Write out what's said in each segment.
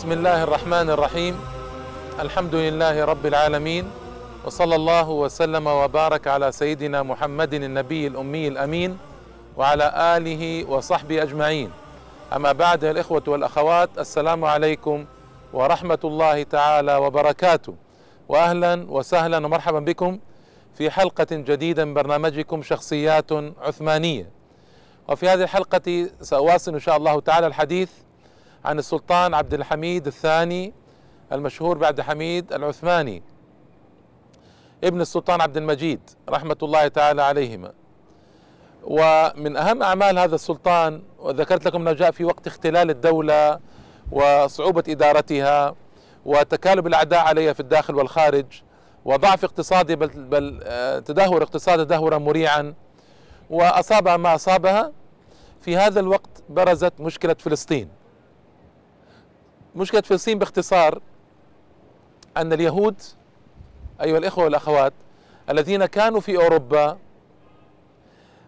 بسم الله الرحمن الرحيم الحمد لله رب العالمين وصلى الله وسلم وبارك على سيدنا محمد النبي الأمي الأمين وعلى آله وصحبه أجمعين أما بعد الإخوة والأخوات السلام عليكم ورحمة الله تعالى وبركاته وأهلا وسهلا ومرحبا بكم في حلقة جديدة من برنامجكم شخصيات عثمانية وفي هذه الحلقة سأواصل إن شاء الله تعالى الحديث عن السلطان عبد الحميد الثاني المشهور بعبد الحميد العثماني. ابن السلطان عبد المجيد رحمة الله تعالى عليهما. ومن أهم أعمال هذا السلطان وذكرت لكم أنه جاء في وقت اختلال الدولة وصعوبة إدارتها وتكالب الأعداء عليها في الداخل والخارج وضعف اقتصادي بل, بل تدهور اقتصادي تدهورا مريعا. وأصابها ما أصابها في هذا الوقت برزت مشكلة فلسطين. مشكلة فلسطين باختصار أن اليهود أيها الإخوة والأخوات الذين كانوا في أوروبا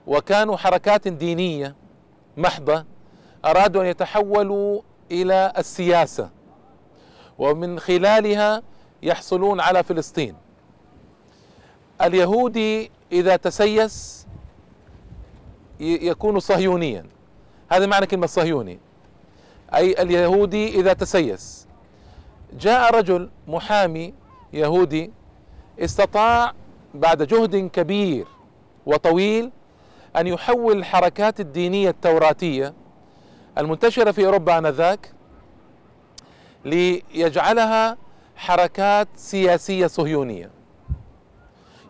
وكانوا حركات دينية محضة أرادوا أن يتحولوا إلى السياسة ومن خلالها يحصلون على فلسطين. اليهودي إذا تسيس يكون صهيونيا. هذا معنى كلمة صهيوني. أي اليهودي إذا تسيس. جاء رجل محامي يهودي استطاع بعد جهد كبير وطويل أن يحول الحركات الدينية التوراتية المنتشرة في أوروبا آنذاك ليجعلها حركات سياسية صهيونية.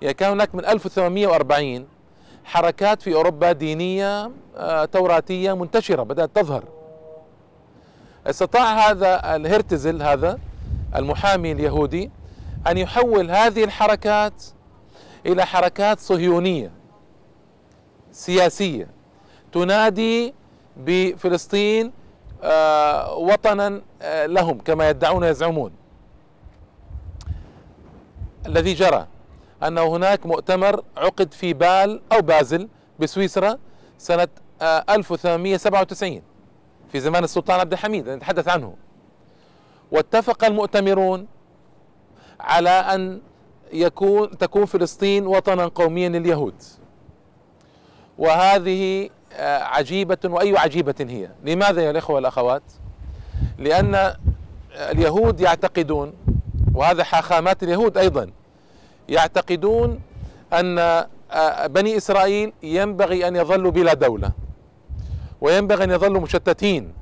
يعني كان هناك من 1840 حركات في أوروبا دينية توراتية منتشرة بدأت تظهر. استطاع هذا الهرتزل هذا المحامي اليهودي أن يحول هذه الحركات إلى حركات صهيونية سياسية تنادي بفلسطين وطنا لهم كما يدعون يزعمون الذي جرى أنه هناك مؤتمر عقد في بال أو بازل بسويسرا سنة 1897 في زمان السلطان عبد الحميد نتحدث عنه. واتفق المؤتمرون على أن يكون تكون فلسطين وطنا قوميا لليهود. وهذه عجيبة وأي عجيبة هي؟ لماذا يا الإخوة والأخوات؟ لأن اليهود يعتقدون وهذا حاخامات اليهود أيضا يعتقدون أن بني إسرائيل ينبغي أن يظلوا بلا دولة. وينبغي أن يظلوا مشتتين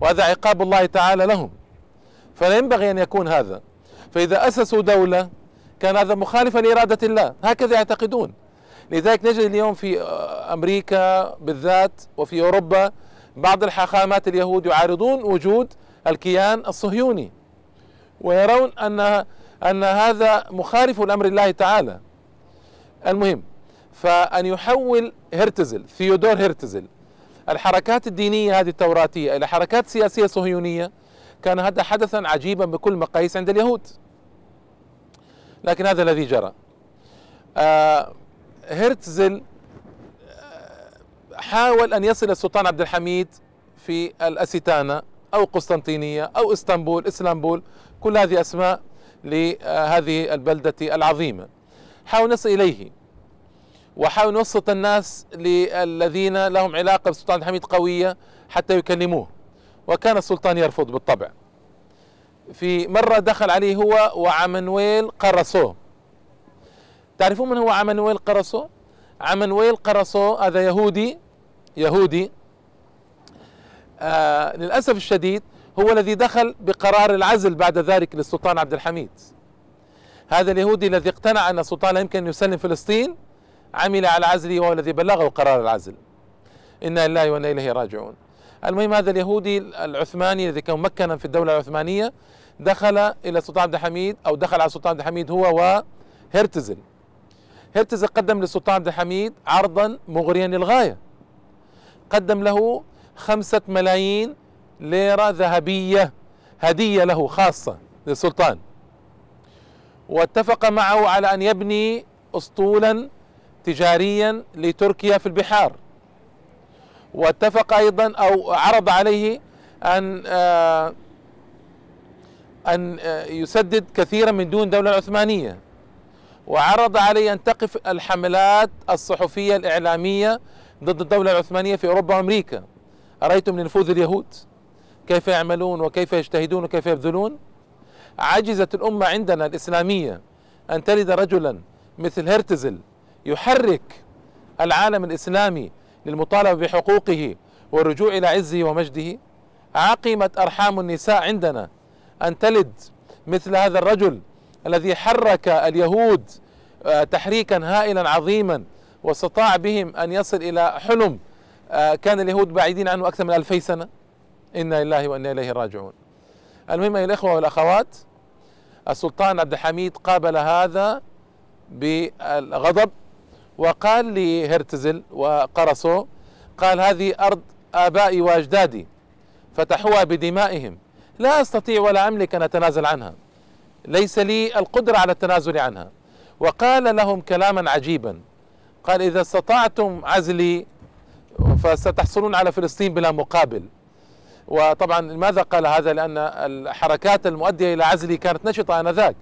وهذا عقاب الله تعالى لهم. فلا ينبغي أن يكون هذا. فإذا أسسوا دولة كان هذا مخالفا لإرادة الله. هكذا يعتقدون. لذلك نجد اليوم في أمريكا بالذات وفي أوروبا بعض الحاخامات اليهود يعارضون وجود الكيان الصهيوني ويرون أن أن هذا مخالف لأمر الله تعالى. المهم فأن يحول هرتزل ثيودور هرتزل الحركات الدينية هذه التوراتية إلى حركات سياسية صهيونية كان هذا حدثا عجيبا بكل مقاييس عند اليهود. لكن هذا الذي جرى. آه هرتزل حاول أن يصل السلطان عبد الحميد في الأستانة أو قسطنطينية أو إسطنبول إسلامبول كل هذه أسماء لهذه البلدة العظيمة. حاول نصل إليه. وحاول نوسط الناس للذين لهم علاقة بالسلطان عبد الحميد قوية حتى يكلموه. وكان السلطان يرفض بالطبع. في مرة دخل عليه هو وعمنويل قرصو تعرفون من هو عمنويل قرصو عمنويل قرصو هذا يهودي يهودي. آه للأسف الشديد هو الذي دخل بقرار العزل بعد ذلك للسلطان عبد الحميد. هذا اليهودي الذي اقتنع أن السلطان لا يمكن أن يسلم فلسطين عمل على عزله وهو الذي بلغه قرار العزل. إنا لله وإنا إليه راجعون. المهم هذا اليهودي العثماني الذي كان ممكنا في الدولة العثمانية دخل إلى السلطان عبد الحميد أو دخل على السلطان عبد الحميد هو وهرتزل. هرتزل قدم للسلطان عبد الحميد عرضا مغريا للغاية. قدم له خمسة ملايين ليرة ذهبية هدية له خاصة للسلطان. واتفق معه على أن يبني أسطولا تجاريا لتركيا في البحار. واتفق أيضا أو عرض عليه أن أن يسدد كثيرا من دون الدولة العثمانية وعرض عليه أن تقف الحملات الصحفية الإعلامية ضد الدولة العثمانية في أوروبا وأمريكا. أرأيتم لنفوذ اليهود؟ كيف يعملون وكيف يجتهدون وكيف يبذلون؟ عجزت الأمة عندنا الإسلامية أن تلد رجلا مثل هرتزل يحرك العالم الإسلامي للمطالبة بحقوقه والرجوع إلى عزه ومجده. عقمت أرحام النساء عندنا أن تلد مثل هذا الرجل الذي حرك اليهود آه، تحريكا هائلا عظيما واستطاع بهم أن يصل إلى حلم آه، كان اليهود بعيدين عنه أكثر من ألفي سنة. إنا لله وإنا إليه راجعون. المهم أيها الإخوة والأخوات السلطان عبد الحميد قابل هذا بالغضب. وقال لهرتزل وقرصو قال هذه أرض آبائي وأجدادي فتحوها بدمائهم. لا أستطيع ولا أملك أن أتنازل عنها. ليس لي القدرة على التنازل عنها. وقال لهم كلاما عجيبا. قال إذا استطعتم عزلي فستحصلون على فلسطين بلا مقابل. وطبعا لماذا قال هذا؟ لأن الحركات المؤدية إلى عزلي كانت نشطة آنذاك.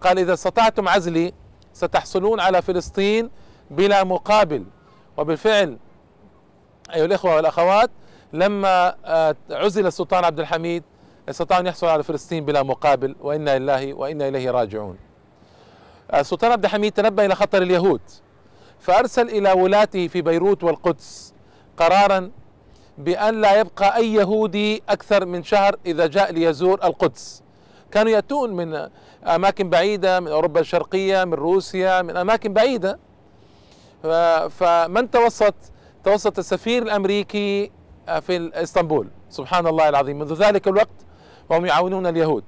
قال إذا استطعتم عزلي ستحصلون على فلسطين بلا مقابل. وبالفعل أيها الإخوة والأخوات لما آه، عزل السلطان عبد الحميد استطاع أن يحصل على فلسطين بلا مقابل وإنا لله وإنا إليه راجعون. السلطان عبد الحميد تنبه إلى خطر اليهود فأرسل إلى ولاته في بيروت والقدس قرارا بأن لا يبقى أي يهودي أكثر من شهر إذا جاء ليزور القدس. كانوا يأتون من أماكن بعيدة من أوروبا الشرقية من روسيا من أماكن بعيدة. فمن توسط؟ توسط السفير الأمريكي في إسطنبول. سبحان الله العظيم. منذ ذلك الوقت وهم يعاونون اليهود.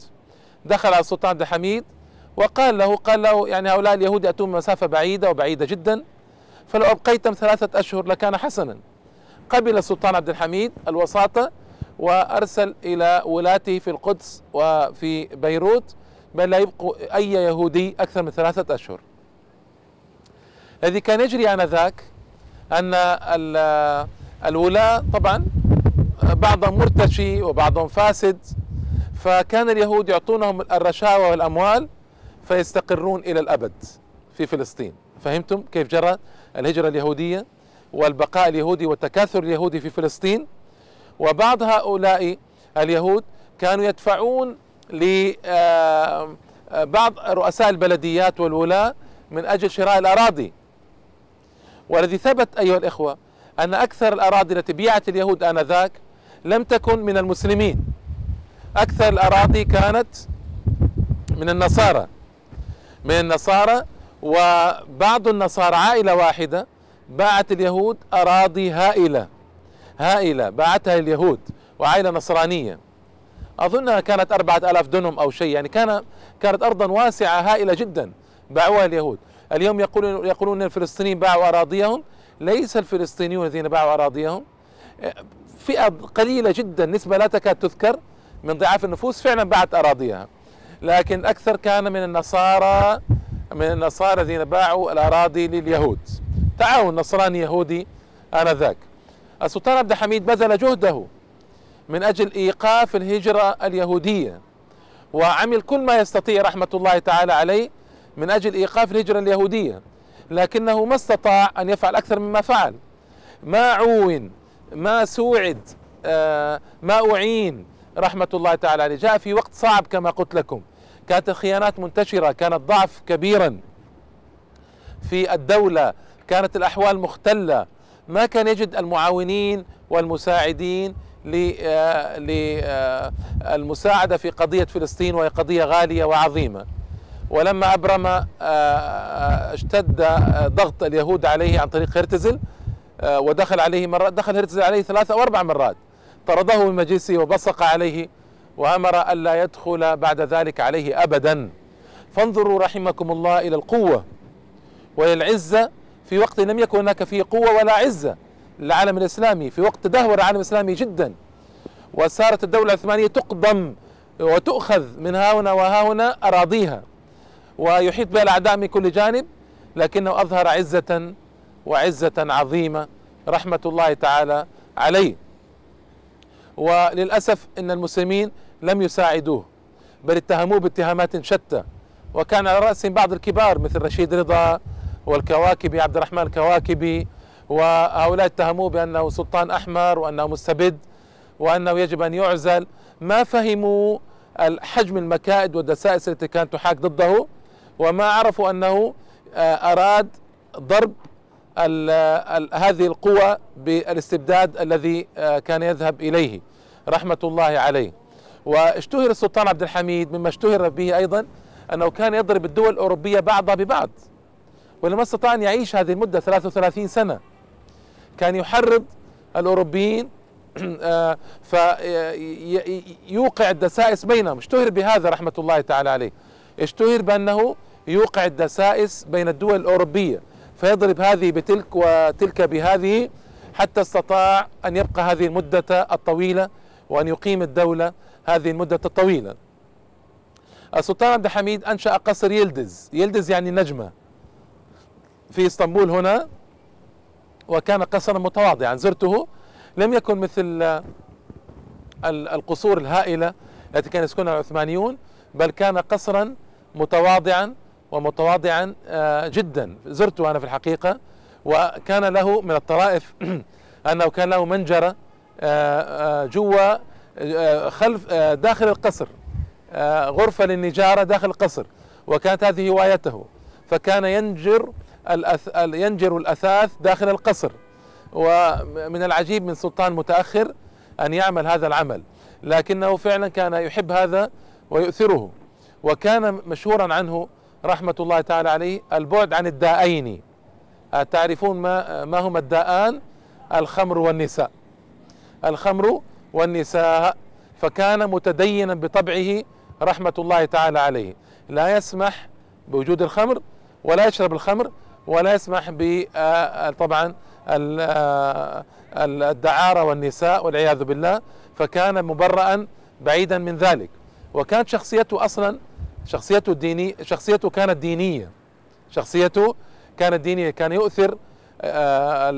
دخل على السلطان عبد الحميد وقال له قال له يعني هؤلاء اليهود يأتون مسافة بعيدة وبعيدة جدا فلو أبقيتم ثلاثة أشهر لكان حسنا. قبل السلطان عبد الحميد الوساطة وأرسل إلى ولاته في القدس وفي بيروت بل لا يبقوا أي يهودي أكثر من ثلاثة أشهر. الذي كان يجري آنذاك أن الولاة طبعا بعضهم مرتشي وبعضهم فاسد فكان اليهود يعطونهم الرشاوى والأموال فيستقرون إلى الأبد في فلسطين. فهمتم كيف جرى الهجرة اليهودية والبقاء اليهودي والتكاثر اليهودي في فلسطين؟ وبعض هؤلاء اليهود كانوا يدفعون لبعض آه، رؤساء البلديات والولاة من أجل شراء الأراضي. والذي ثبت أيها الإخوة أن أكثر الأراضي التي بيعت اليهود آنذاك لم تكن من المسلمين. أكثر الأراضي كانت من النصارى. من النصارى وبعض النصارى عائلة واحدة باعت اليهود أراضي هائلة هائلة باعتها اليهود وعائلة نصرانية. أظنها كانت أربعة ألاف دنم أو شيء يعني كان كانت أرضا واسعة هائلة جدا باعوها اليهود. اليوم يقولون يقولون الفلسطينيين باعوا أراضيهم. ليس الفلسطينيون الذين باعوا أراضيهم. فئة قليلة جدا نسبة لا تكاد تذكر من ضعاف النفوس فعلا باعت أراضيها. لكن أكثر كان من النصارى من النصارى الذين باعوا الأراضي لليهود. تعاون نصراني يهودي آنذاك. السلطان عبد الحميد بذل جهده من أجل إيقاف الهجرة اليهودية وعمل كل ما يستطيع رحمة الله تعالى عليه من أجل إيقاف الهجرة اليهودية لكنه ما استطاع أن يفعل أكثر مما فعل. ما عون ما سوعد آه، ما أعين رحمة الله تعالى عليه. جاء في وقت صعب كما قلت لكم. كانت الخيانات منتشرة كان الضعف كبيرا. في الدولة كانت الأحوال مختلة. ما كان يجد المعاونين والمساعدين للمساعدة في قضية فلسطين وهي قضية غالية وعظيمة. ولما أبرم آه، آه، اشتد ضغط اليهود عليه عن طريق هرتزل آه، ودخل عليه مرة دخل هرتزل عليه ثلاثة أو أربع مرات طرده من مجلسه وبصق عليه وأمر ألا يدخل بعد ذلك عليه أبدا. فانظروا رحمكم الله إلى القوة وإلى العزة. في وقت لم يكن هناك فيه قوة ولا عزة للعالم الإسلامي في وقت تدهور العالم الإسلامي جدا وصارت الدولة العثمانية تقضم وتؤخذ من ها هنا وها هنا أراضيها. ويحيط بها الأعداء من كل جانب لكنه أظهر عزة وعزة عظيمة رحمة الله تعالى عليه. وللأسف أن المسلمين لم يساعدوه بل اتهموه باتهامات شتى. وكان على رأسهم بعض الكبار مثل رشيد رضا والكواكبي عبد الرحمن الكواكبي وهؤلاء اتهموه بأنه سلطان أحمر وأنه مستبد وأنه يجب أن يعزل. ما فهموا حجم المكائد والدسائس التي كانت تحاك ضده وما عرفوا أنه آه، أراد ضرب هذه القوى بالاستبداد الذي آه، كان يذهب إليه. رحمة الله عليه. واشتهر السلطان عبد الحميد مما اشتهر به أيضا أنه كان يضرب الدول الأوروبية بعضها ببعض. ولما استطاع أن يعيش هذه المدة 33 سنة. كان يحرض الأوروبيين آه، فيوقع الدسائس بينهم. اشتهر بهذا رحمة الله تعالى عليه. اشتهر بأنه يوقع الدسائس بين الدول الأوروبية فيضرب هذه بتلك وتلك بهذه حتى استطاع أن يبقى هذه المدة الطويلة وأن يقيم الدولة هذه المدة الطويلة. السلطان عبد الحميد أنشأ قصر يلدز. يلدز يعني نجمة في إسطنبول هنا وكان قصرا متواضعا. زرته لم يكن مثل القصور الهائلة التي كان يسكنها العثمانيون بل كان قصرا متواضعا. ومتواضعا آه، جدا زرته أنا في الحقيقة وكان له من الطرائف أنه كان له منجرة آه، آه، جوا خلف داخل القصر غرفة للنجارة داخل القصر وكانت هذه هوايته فكان ينجر. ينجر الأثاث داخل القصر ومن العجيب من سلطان متأخر أن يعمل هذا العمل لكنه فعلا كان يحب هذا ويؤثره وكان مشهورا عنه رحمة الله تعالى عليه البعد عن الدائين تعرفون ما, ما هما الداءان؟ الخمر والنساء. الخمر والنساء. فكان متدينا بطبعه رحمة الله تعالى عليه. لا يسمح بوجود الخمر ولا يشرب الخمر ولا يسمح ب آه، طبعا آه، الدعارة والنساء والعياذ بالله. فكان مبرأ بعيدا من ذلك. وكانت شخصيته أصلا شخصيته الدينية شخصيته كانت دينية. شخصيته كانت دينية. كان يؤثر آه،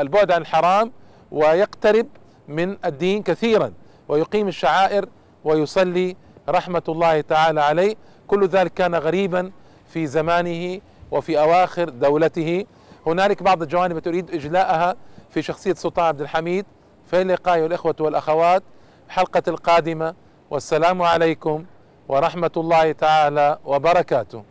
البعد عن الحرام ويقترب من الدين كثيرا ويقيم الشعائر ويصلي رحمة الله تعالى عليه. كل ذلك كان غريبا في زمانه وفي أواخر دولته. هنالك بعض الجوانب تريد إجلاءها في شخصية السلطان عبد الحميد. في اللقاء الإخوة والأخوات الحلقة القادمة. والسلام عليكم ورحمة الله تعالى وبركاته.